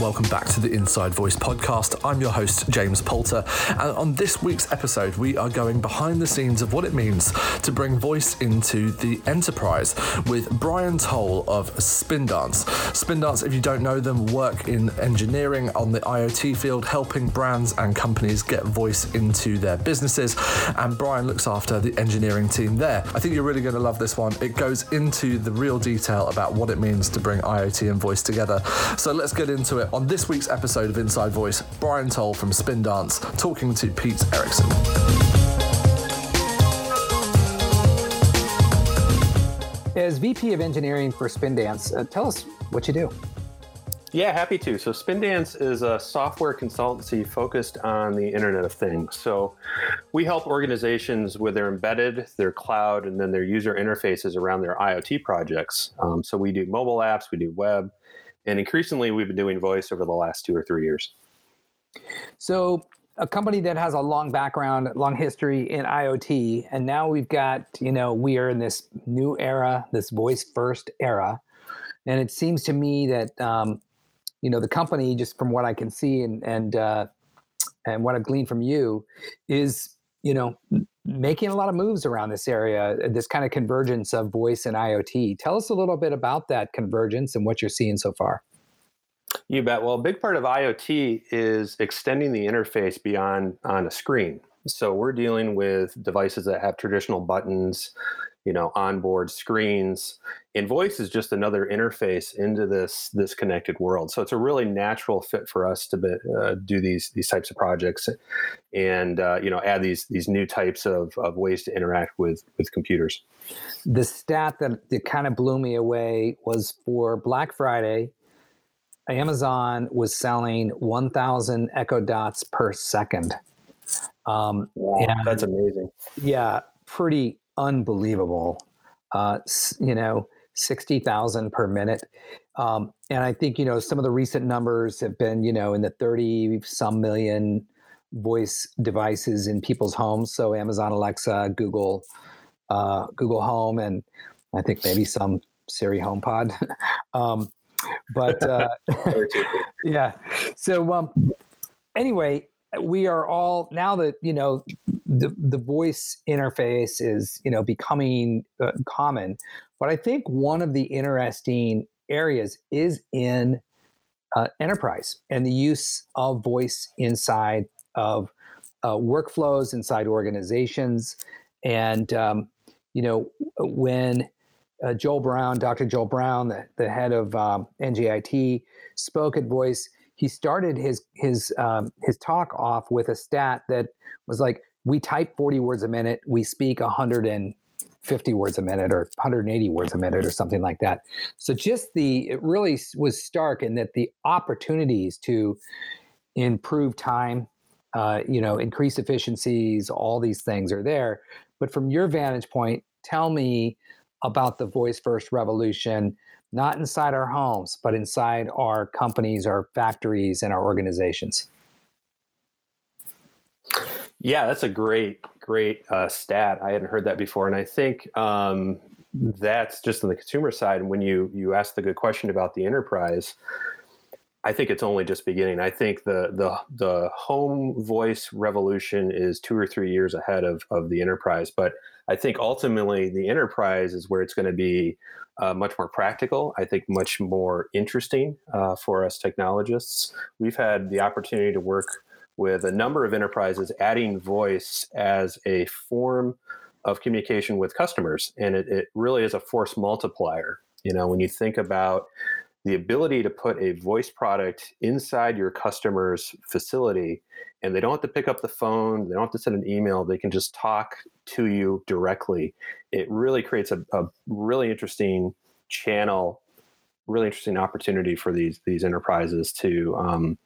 welcome back to the Inside Voice podcast. I'm your host, James Poulter, and on this week's episode, we are going behind the scenes of what it means to bring voice into the enterprise with Brian Toll of Spindance. Spindance, if you don't know them, work in engineering on the IoT field, helping brands and companies get voice into their businesses, and Brian looks after the engineering team there. I think you're really going to love this one. It goes into the real detail about what it means to bring IoT and voice together. So let's get into it. On this week's episode of Inside Voice, Brian Toll from Spindance talking to Pete Erickson. As VP of Engineering for Spindance, uh, tell us what you do. Yeah, happy to. So, Spindance is a software consultancy focused on the Internet of Things. So, we help organizations with their embedded, their cloud, and then their user interfaces around their IoT projects. Um, so, we do mobile apps, we do web, and increasingly we've been doing voice over the last two or three years. So, a company that has a long background, long history in IoT, and now we've got, you know, we are in this new era, this voice first era. And it seems to me that um, you know the company just from what i can see and and uh, and what i've gleaned from you is you know making a lot of moves around this area uh, this kind of convergence of voice and iot tell us a little bit about that convergence and what you're seeing so far. You bet. Well a big part of iot is extending the interface beyond on a screen. So we're dealing with devices that have traditional buttons you know onboard screens and voice is just another interface into this this connected world. So it's a really natural fit for us to be, uh, do these these types of projects and uh, you know add these these new types of, of ways to interact with with computers. The stat that, that kind of blew me away was for black friday amazon was selling 1000 echo dots per second. Um, wow, that's amazing. Yeah pretty unbelievable. Uh, you know, 60,000 per minute. Um, and I think, you know, some of the recent numbers have been, you know, in the 30 some million voice devices in people's homes. So Amazon Alexa, Google, uh, Google Home, and I think maybe some Siri HomePod. um, but uh, yeah. So um, anyway, we are all now that you know the the voice interface is you know becoming uh, common. But i think one of the interesting areas is in uh, enterprise and the use of voice inside of uh, workflows inside organizations. And um, you know when uh, joel brown dr joel brown the, the head of um, ngit spoke at voice he started his his um, his talk off with a stat that was like we type 40 words a minute. We speak 150 words a minute or 180 words a minute or something like that. So just the it really was stark in that the opportunities to improve time uh, you know increase efficiencies all these things are there. But from your vantage point tell me about the voice first revolution not inside our homes, but inside our companies, our factories, and our organizations. Yeah, that's a great, great uh, stat. I hadn't heard that before, and I think um, that's just on the consumer side. And when you you asked the good question about the enterprise, I think it's only just beginning. I think the the the home voice revolution is two or three years ahead of of the enterprise, but I think ultimately the enterprise is where it's going to be uh, much more practical. I think much more interesting uh, for us technologists. We've had the opportunity to work with a number of enterprises adding voice as a form of communication with customers, and it, it really is a force multiplier. You know, when you think about the ability to put a voice product inside your customer's facility and they don't have to pick up the phone they don't have to send an email they can just talk to you directly it really creates a, a really interesting channel really interesting opportunity for these these enterprises to um,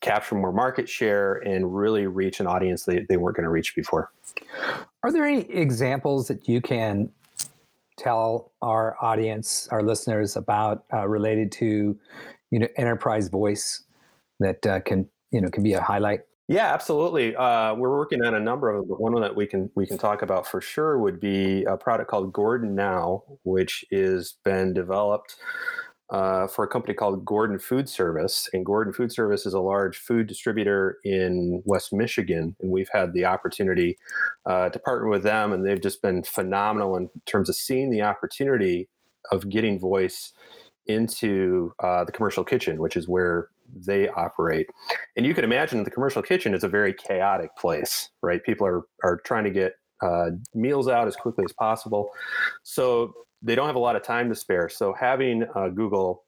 capture more market share and really reach an audience they, they weren't going to reach before are there any examples that you can tell our audience, our listeners about uh, related to, you know, enterprise voice that uh, can, you know, can be a highlight? Yeah, absolutely. Uh, we're working on a number of them, but one that we can we can talk about for sure would be a product called Gordon Now, which is been developed uh, for a company called Gordon Food Service. And Gordon Food Service is a large food distributor in West Michigan. And we've had the opportunity uh, to partner with them, and they've just been phenomenal in terms of seeing the opportunity of getting voice into uh, the commercial kitchen, which is where they operate. And you can imagine the commercial kitchen is a very chaotic place, right? People are, are trying to get uh, meals out as quickly as possible. So they don't have a lot of time to spare. So having a Google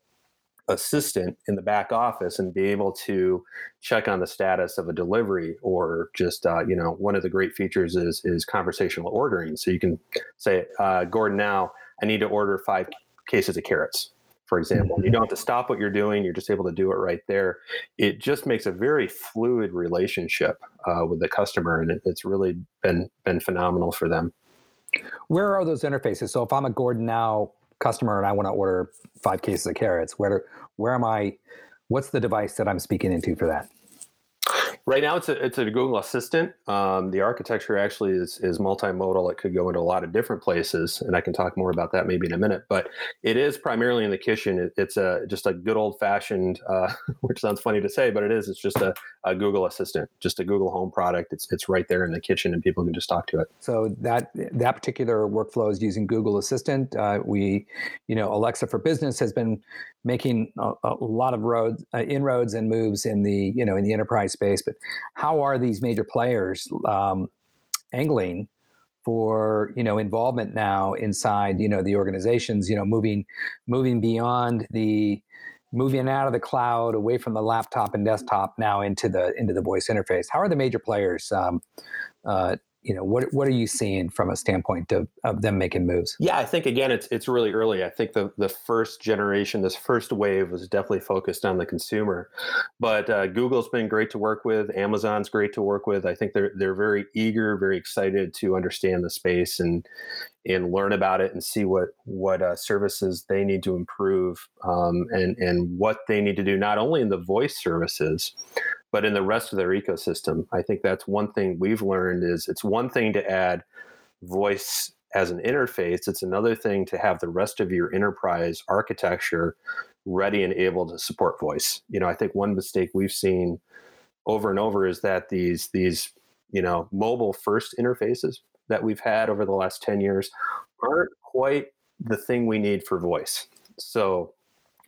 Assistant in the back office and be able to check on the status of a delivery or just uh, you know one of the great features is is conversational ordering. So you can say, uh, Gordon, now I need to order five cases of carrots for example. You mm-hmm. don't have to stop what you're doing. You're just able to do it right there. It just makes a very fluid relationship uh, with the customer, and it, it's really been been phenomenal for them. Where are those interfaces? So if I'm a Gordon Now customer and I want to order five cases of carrots, where where am I? What's the device that I'm speaking into for that? Right now, it's a it's a Google Assistant. Um, the architecture actually is is multimodal. It could go into a lot of different places, and I can talk more about that maybe in a minute. But it is primarily in the kitchen. It, it's a just a good old fashioned, uh, which sounds funny to say, but it is. It's just a, a Google Assistant, just a Google Home product. It's it's right there in the kitchen, and people can just talk to it. So that that particular workflow is using Google Assistant. Uh, we, you know, Alexa for Business has been making a, a lot of roads uh, inroads and moves in the you know in the enterprise space but how are these major players um, angling for you know involvement now inside you know the organizations you know moving moving beyond the moving out of the cloud away from the laptop and desktop now into the into the voice interface? How are the major players um, uh, you know what what are you seeing from a standpoint of, of them making moves? Yeah i think again it's it's really early. I think the the first generation this first wave was definitely focused on the consumer. But uh, google's been great to work with. Amazon's great to work with. I think they're they're very eager very excited to understand the space and and learn about it and see what what uh, services they need to improve um, and and what they need to do not only in the voice services but in the rest of their ecosystem i think that's one thing we've learned is it's one thing to add voice as an interface it's another thing to have the rest of your enterprise architecture ready and able to support voice. You know i think one mistake we've seen over and over is that these these you know mobile first interfaces that we've had over the last 10 years aren't quite the thing we need for voice. So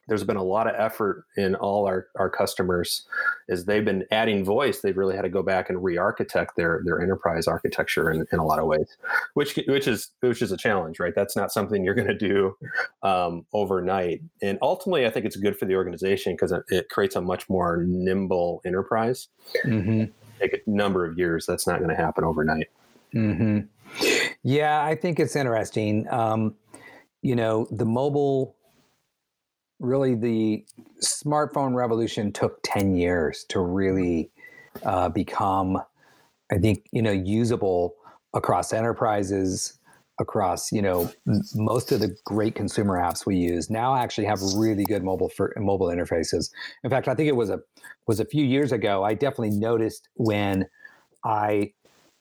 there's been a lot of effort in all our, our customers as they've been adding voice they've really had to go back and re-architect their their enterprise architecture in, in a lot of ways which which is which is a challenge right? That's not something you're going to do um, overnight. And ultimately i think it's good for the organization because it, it, creates a much more nimble enterprise. Mm-hmm. take a number of years that's not going to happen overnight. Mm-hmm. yeah i think it's interesting. Um, you know the mobile really the smartphone revolution took 10 years to really uh, become i think you know usable across enterprises across you know most of the great consumer apps we use now actually have really good mobile for mobile interfaces. In fact i think it was a was a few years ago i definitely noticed when i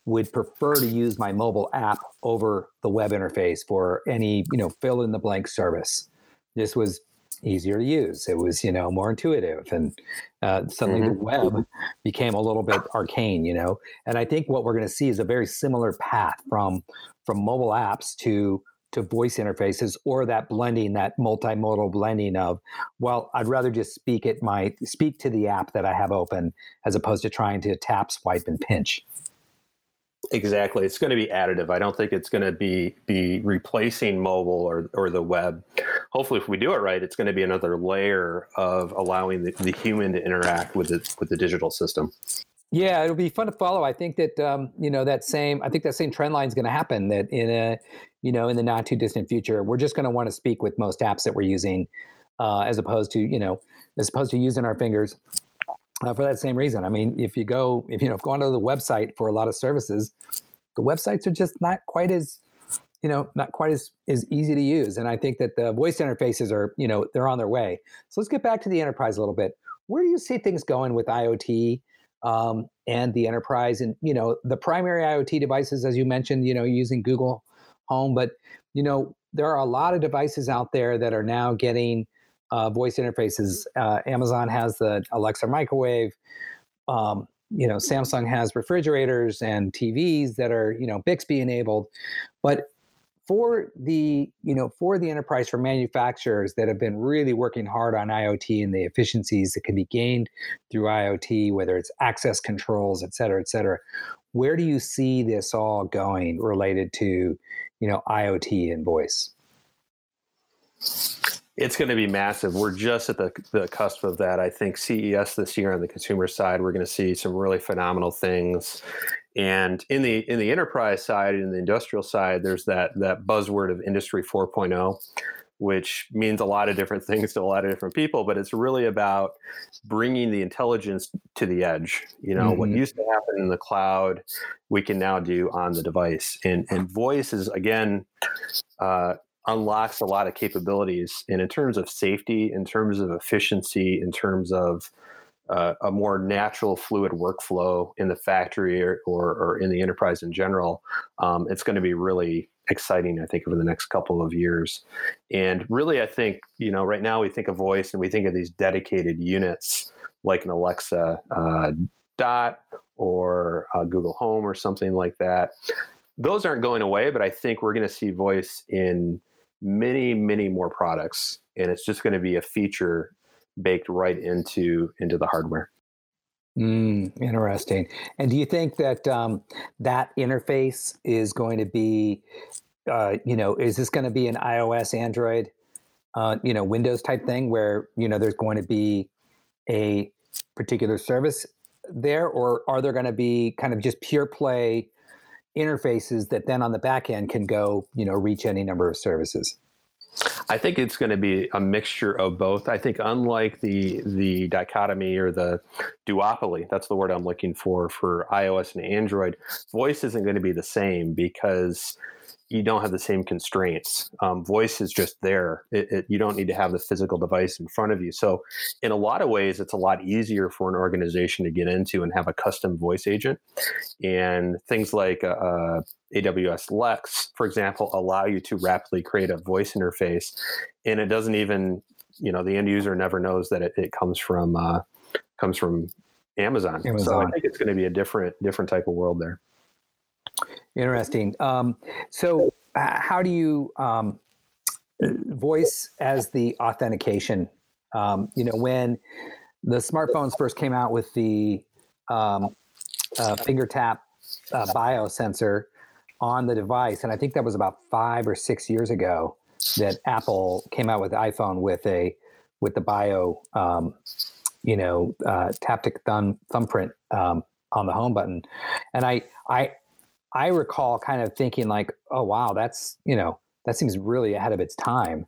would prefer to use my mobile app over the web interface for any you know fill in the blank service. This was easier to use. It was, you know, more intuitive, and uh, suddenly mm-hmm. the web became a little bit arcane, you know. And I think what we're going to see is a very similar path from from mobile apps to to voice interfaces, or that blending, that multimodal blending of, well, I'd rather just speak it my speak to the app that I have open as opposed to trying to tap, swipe, and pinch. Exactly. It's going to be additive. I don't think it's going to be be replacing mobile or, or the web. Hopefully, if we do it right, it's going to be another layer of allowing the, the human to interact with it with the digital system. Yeah, it'll be fun to follow. I think that um, you know that same. I think that same trend line is going to happen. That in a you know in the not too distant future, we're just going to want to speak with most apps that we're using, uh, as opposed to you know as opposed to using our fingers uh, for that same reason. I mean, if you go, if you know, go onto the website for a lot of services, the websites are just not quite as, you know, not quite as as easy to use. And I think that the voice interfaces are, you know, they're on their way. So let's get back to the enterprise a little bit. Where do you see things going with IoT um, and the enterprise? And you know, the primary IoT devices, as you mentioned, you know, using Google Home, but you know, there are a lot of devices out there that are now getting uh, voice interfaces. Uh, Amazon has the Alexa microwave. Um, you know, Samsung has refrigerators and TVs that are you know Bixby enabled, but for the you know for the enterprise for manufacturers that have been really working hard on IoT and the efficiencies that can be gained through IoT, whether it's access controls, et cetera, et cetera. Where do you see this all going related to you know IoT and voice? It's going to be massive. We're just at the, the cusp of that. I think CES this year on the consumer side, we're going to see some really phenomenal things. And in the in the enterprise side and the industrial side, there's that that buzzword of Industry 4.0, which means a lot of different things to a lot of different people. But it's really about bringing the intelligence to the edge. You know, mm-hmm. what used to happen in the cloud, we can now do on the device. And and voice is again. Uh, unlocks a lot of capabilities and in terms of safety in terms of efficiency in terms of uh, a more natural, fluid workflow in the factory or, or, or in the enterprise in general, um, it's going to be really exciting, I think, over the next couple of years. And really, I think, you know, right now we think of voice and we think of these dedicated units like an Alexa uh, Dot or Google Home or something like that. Those aren't going away, but I think we're going to see voice in many, many more products. And it's just going to be a feature baked right into into the hardware. Mm, interesting. And do you think that um, that interface is going to be, uh, you know, is this going to be an iOS, Android, uh, you know, Windows type thing where you know there's going to be a particular service there, or are there going to be kind of just pure play interfaces that then on the back end can go, you know, reach any number of services? I think it's going to be a mixture of both. I think unlike the the dichotomy or the duopoly, that's the word I'm looking for for iOS and Android, voice isn't going to be the same because you don't have the same constraints. Um, voice is just there. It, it, you don't need to have the physical device in front of you. So, in a lot of ways, it's a lot easier for an organization to get into and have a custom voice agent. And things like uh, uh AWS Lex, for example, allow you to rapidly create a voice interface, and it doesn't even, you know, the end user never knows that it, it comes from uh, comes from Amazon. Amazon. So I think it's going to be a different different type of world there. Interesting. Um, so, how do you um, voice as the authentication? Um, you know, when the smartphones first came out with the um, uh, finger tap uh, biosensor on the device, and I think that was about five or six years ago that Apple came out with the iPhone with a with the bio, um, you know, uh, taptic thumb thumbprint um, on the home button, and I I I recall kind of thinking like, oh wow, that's you know that seems really ahead of its time.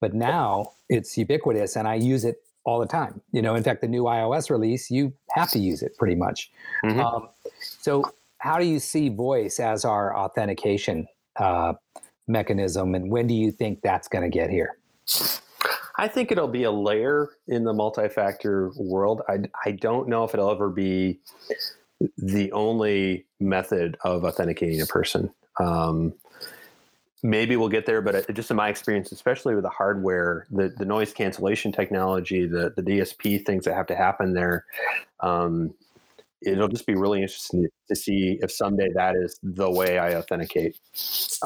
But now it's ubiquitous, and I use it all the time. You know, in fact, the new iOS release, you have to use it pretty much. Mm-hmm. Um, so, how do you see voice as our authentication uh, mechanism, and when do you think that's going to get here? I think it'll be a layer in the multi-factor world. I, I don't know if it'll ever be the only method of authenticating a person. Um, maybe we'll get there, but uh, just in my experience, especially with the hardware, the, the noise cancellation technology, the, the DSP things that have to happen there, um, it'll just be really interesting to see if someday that is the way I authenticate.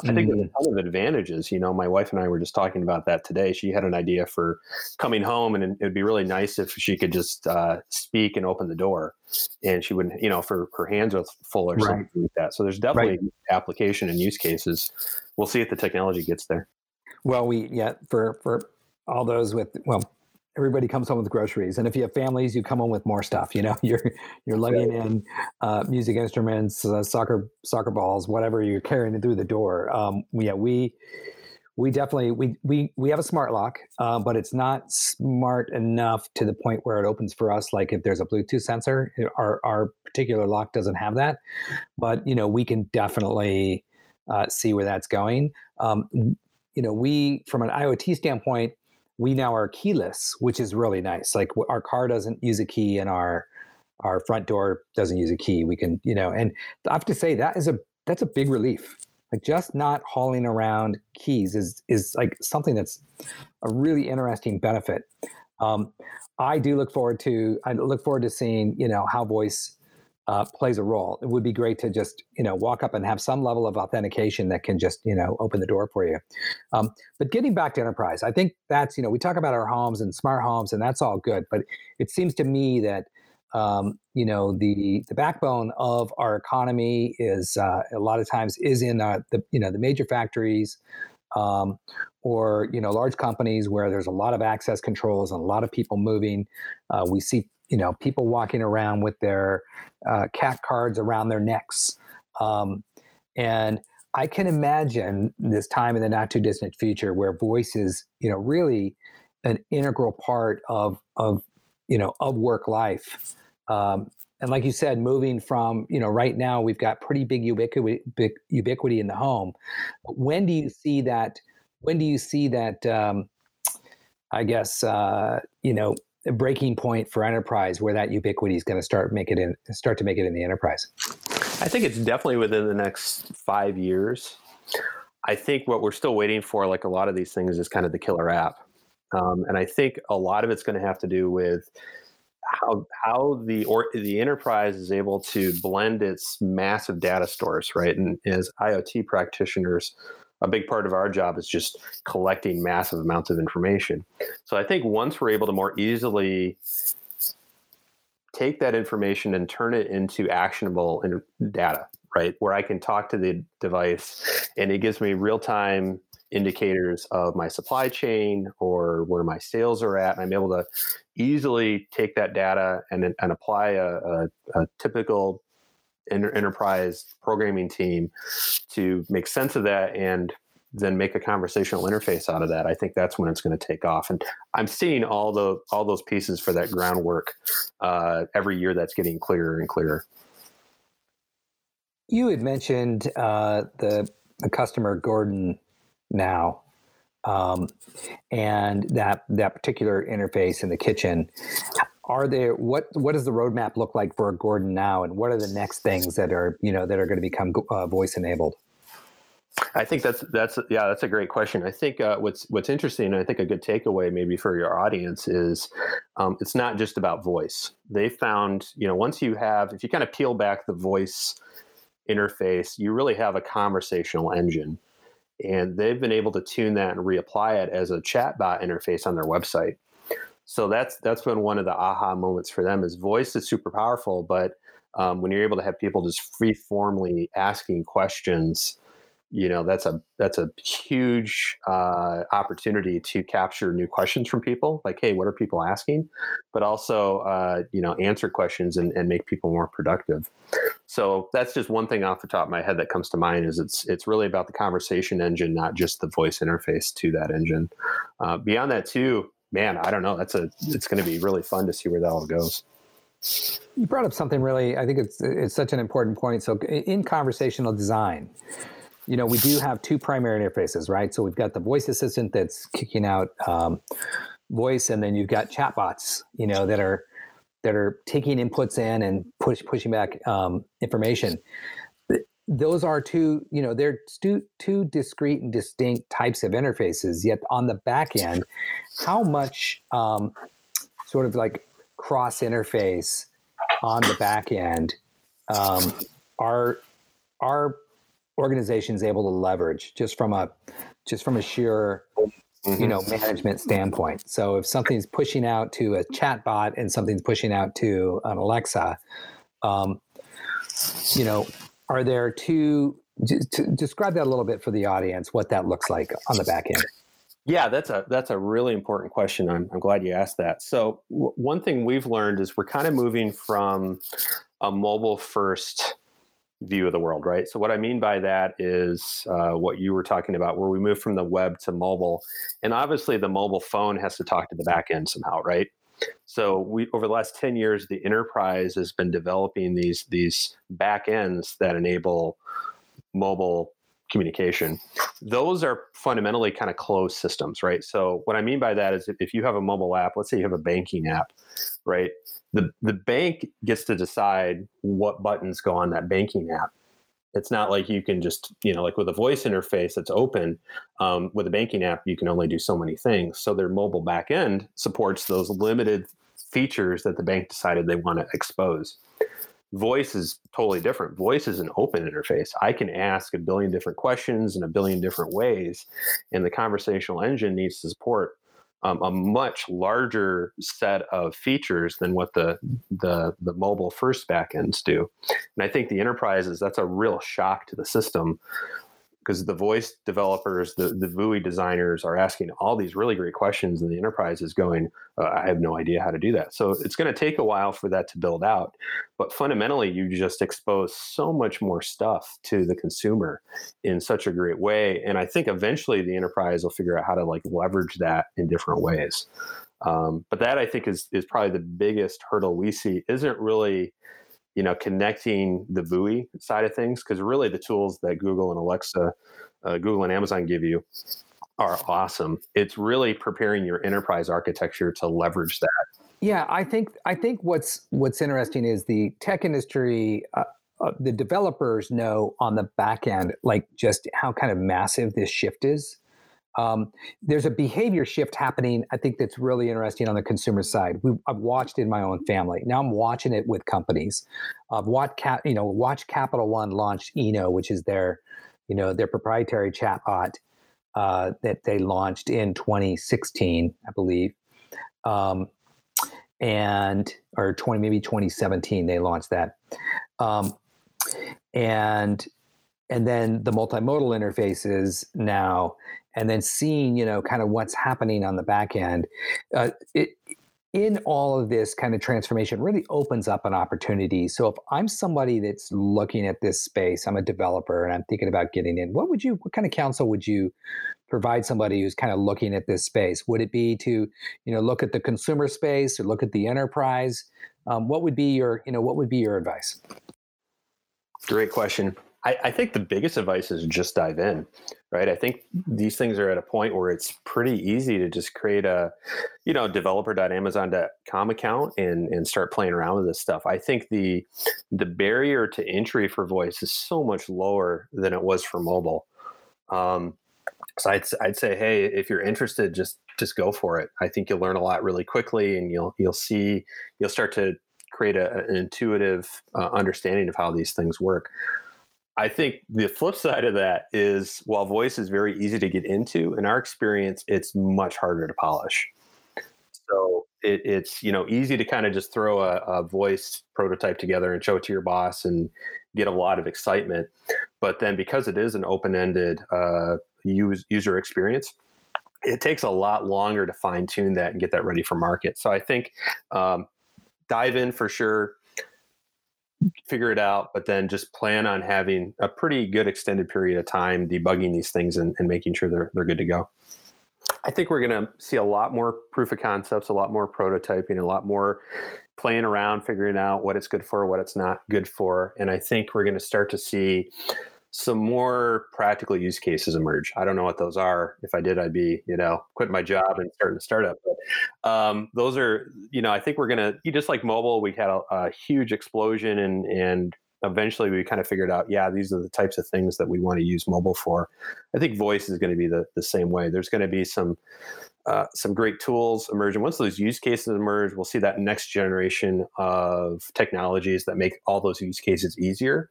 I think there's a mm. ton of advantages. You know, my wife and I were just talking about that today. She had an idea for coming home, and it would be really nice if she could just uh, speak and open the door, and she wouldn't, you know, for her hands are full or right. something like that. So there's definitely right. application and use cases. We'll see if the technology gets there. Well, we yeah for for all those with well everybody comes home with groceries and if you have families you come home with more stuff you know you're you're lugging in uh, music instruments uh, soccer soccer balls whatever you're carrying through the door um, yeah we we definitely we we we have a smart lock uh, but it's not smart enough to the point where it opens for us like if there's a bluetooth sensor our our particular lock doesn't have that but you know we can definitely uh, see where that's going um, you know we from an iot standpoint we now are keyless, which is really nice. Like our car doesn't use a key and our our front door doesn't use a key. We can, you know, and I have to say that is a that's a big relief. like just not hauling around keys is is like something that's a really interesting benefit. Um, I do look forward to I look forward to seeing you know how voice uh, plays a role. It would be great to just you know walk up and have some level of authentication that can just you know open the door for you. Um, but getting back to enterprise, I think that's you know we talk about our homes and smart homes and that's all good, but it seems to me that um, you know the the backbone of our economy is uh, a lot of times is in uh, the you know the major factories. Um, or you know large companies where there's a lot of access controls and a lot of people moving uh, we see you know people walking around with their uh, CAC cards around their necks. Um, and i can imagine this time in the not too distant future where voice is you know really an integral part of of you know of work life. Um, and like you said moving from you know right now we've got pretty big ubiquity ubiquity in the home. When do you see that when do you see that um, i guess uh, you know breaking point for enterprise where that ubiquity is going to start make it in start to make it in the enterprise? I think it's definitely within the next five years. I think what we're still waiting for like a lot of these things is kind of the killer app. Um, and i think a lot of it's going to have to do with how how the or the enterprise is able to blend its massive data stores right and as iot practitioners a big part of our job is just collecting massive amounts of information. So I think once we're able to more easily take that information and turn it into actionable data, right? Where I can talk to the device and it gives me real time indicators of my supply chain or where my sales are at. And I'm able to easily take that data and, and apply a, a, a typical enterprise programming team to make sense of that and then make a conversational interface out of that. I think that's when it's going to take off. And I'm seeing all the all those pieces for that groundwork uh, every year. That's getting clearer and clearer. You had mentioned uh, the the customer Gordon now, um, and that that particular interface in the kitchen are there what what does the roadmap look like for Gordon now, and what are the next things that are you know that are going to become uh, voice enabled? I think that's that's yeah that's a great question. I think uh, what's what's interesting, and I think a good takeaway maybe for your audience is um, it's not just about voice. They found you know once you have if you kind of peel back the voice interface, you really have a conversational engine, and they've been able to tune that and reapply it as a chatbot interface on their website. So that's that's been one of the aha moments for them. Is voice is super powerful, but um, when you're able to have people just free formally asking questions, you know that's a that's a huge uh, opportunity to capture new questions from people. Like, hey, what are people asking? But also, uh, you know, answer questions and, and make people more productive. So that's just one thing off the top of my head that comes to mind. Is it's it's really about the conversation engine, not just the voice interface to that engine. Uh, beyond that, too man, I don't know. That's a it's going to be really fun to see where that all goes. You brought up something really. I think it's it's such an important point. So in conversational design, you know, we do have two primary interfaces, right? So we've got the voice assistant that's kicking out um, voice, and then you've got chatbots, you know, that are that are taking inputs in and push pushing back um, information those are two you know they're two, two discrete and distinct types of interfaces yet on the back end how much um, sort of like cross interface on the back end um, are are organizations able to leverage just from a just from a sheer mm-hmm. you know management standpoint so if something's pushing out to a chat bot and something's pushing out to an alexa um, you know are there two to describe that a little bit for the audience what that looks like on the back end. Yeah that's a that's a really important question. I'm, I'm glad you asked that. So w- one thing we've learned is we're kind of moving from a mobile first view of the world right? So what i mean by that is uh, what you were talking about where we move from the web to mobile and obviously the mobile phone has to talk to the back end somehow right so we over the last 10 years, the enterprise has been developing these these back ends that enable mobile communication. Those are fundamentally kind of closed systems, right? So what I mean by that is if you have a mobile app, let's say you have a banking app, right? The the bank gets to decide what buttons go on that banking app. It's not like you can just, you know, like with a voice interface that's open um, with a banking app, you can only do so many things. So their mobile backend supports those limited features that the bank decided they want to expose. Voice is totally different. Voice is an open interface. I can ask a billion different questions in a billion different ways, and the conversational engine needs to support um, a much larger set of features than what the the the mobile first backends do. And I think the enterprises that's a real shock to the system because the voice developers, the, the VUI designers are asking all these really great questions, and the enterprise is going, uh, I have no idea how to do that. So it's going to take a while for that to build out. But fundamentally, you just expose so much more stuff to the consumer in such a great way. And I think eventually the enterprise will figure out how to like leverage that in different ways. Um, but that I think is is probably the biggest hurdle we see. Isn't really you know, connecting the VUI side of things, because really the tools that Google and Alexa, uh, Google and Amazon give you are awesome. It's really preparing your enterprise architecture to leverage that. Yeah, I think I think what's what's interesting is the tech industry. Uh, uh, the developers know on the back end, like just how kind of massive this shift is. Um, there's a behavior shift happening. I think that's really interesting on the consumer side. We, I've watched in my own family. Now I'm watching it with companies. I've Cap, you know, watch Capital One launch Eno, which is their, you know, their proprietary chatbot uh, that they launched in 2016, I believe, um, and or 20 maybe 2017 they launched that, um, and and then the multimodal interfaces now and then seeing you know kind of what's happening on the back end uh, it in all of this kind of transformation really opens up an opportunity. So if i'm somebody that's looking at this space i'm a developer and i'm thinking about getting in what would you what kind of counsel would you provide somebody who's kind of looking at this space? Would it be to you know look at the consumer space or look at the enterprise? Um, what would be your you know what would be your advice? Great question I, I, think the biggest advice is just dive in, right? I think these things are at a point where it's pretty easy to just create a, you know, developer.amazon.com account and and start playing around with this stuff. I think the the barrier to entry for voice is so much lower than it was for mobile. Um, so I'd I'd say, hey, if you're interested, just just go for it. I think you'll learn a lot really quickly, and you'll you'll see you'll start to create a, an intuitive uh, understanding of how these things work. I think the flip side of that is while voice is very easy to get into, in our experience, it's much harder to polish. So it, it's you know easy to kind of just throw a, a, voice prototype together and show it to your boss and get a lot of excitement. But then because it is an open-ended uh, use, user experience, it takes a lot longer to fine tune that and get that ready for market. So I think um, dive in for sure figure it out, but then just plan on having a pretty good extended period of time debugging these things and, and making sure they're, they're good to go. I think we're going to see a lot more proof of concepts, a lot more prototyping, a lot more playing around, figuring out what it's good for, what it's not good for. And I think we're going to start to see some more practical use cases emerge. I don't know what those are. If I did, I'd be, you know, quitting my job and starting a startup. But um, those are, you know, I think we're gonna. Just like mobile, we had a, a huge explosion, and and eventually we kind of figured out, yeah, these are the types of things that we want to use mobile for. I think voice is going to be the the same way. There's going to be some uh, some great tools emerging. Once those use cases emerge, we'll see that next generation of technologies that make all those use cases easier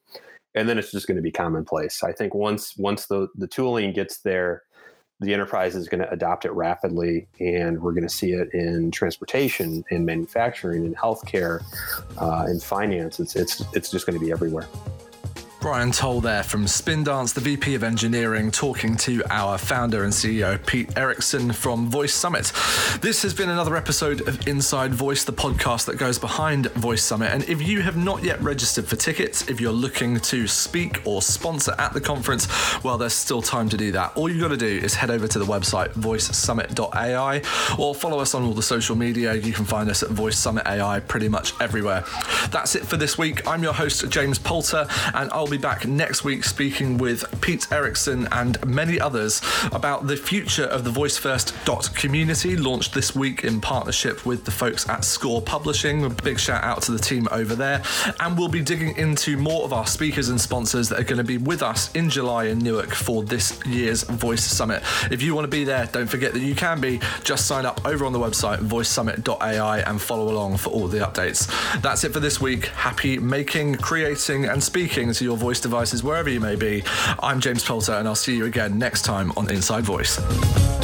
and then it's just going to be commonplace. I think once once the the tooling gets there, the enterprise is going to adopt it rapidly, and we're going to see it in transportation, in manufacturing, in healthcare, uh, in finance. It's it's it's just going to be everywhere. Brian Toll there from Spindance, the VP of Engineering, talking to our founder and CEO, Pete Erickson from Voice Summit. This has been another episode of Inside Voice, the podcast that goes behind Voice Summit. And if you have not yet registered for tickets, if you're looking to speak or sponsor at the conference, well, there's still time to do that. All you've got to do is head over to the website voicesummit.ai or follow us on all the social media. You can find us at Voice Summit AI pretty much everywhere. That's it for this week. I'm your host, James Poulter, and I'll be be back next week speaking with Pete Erickson and many others about the future of the Voice First community, launched this week in partnership with the folks at Score Publishing. A big shout out to the team over there. And we'll be digging into more of our speakers and sponsors that are going to be with us in July in Newark for this year's Voice Summit. If you want to be there, don't forget that you can be. Just sign up over on the website voicesummit.ai and follow along for all the updates. That's it for this week. Happy making, creating, and speaking to your voice devices wherever you may be. I'm James Poulter, and I'll see you again next time on Inside Voice.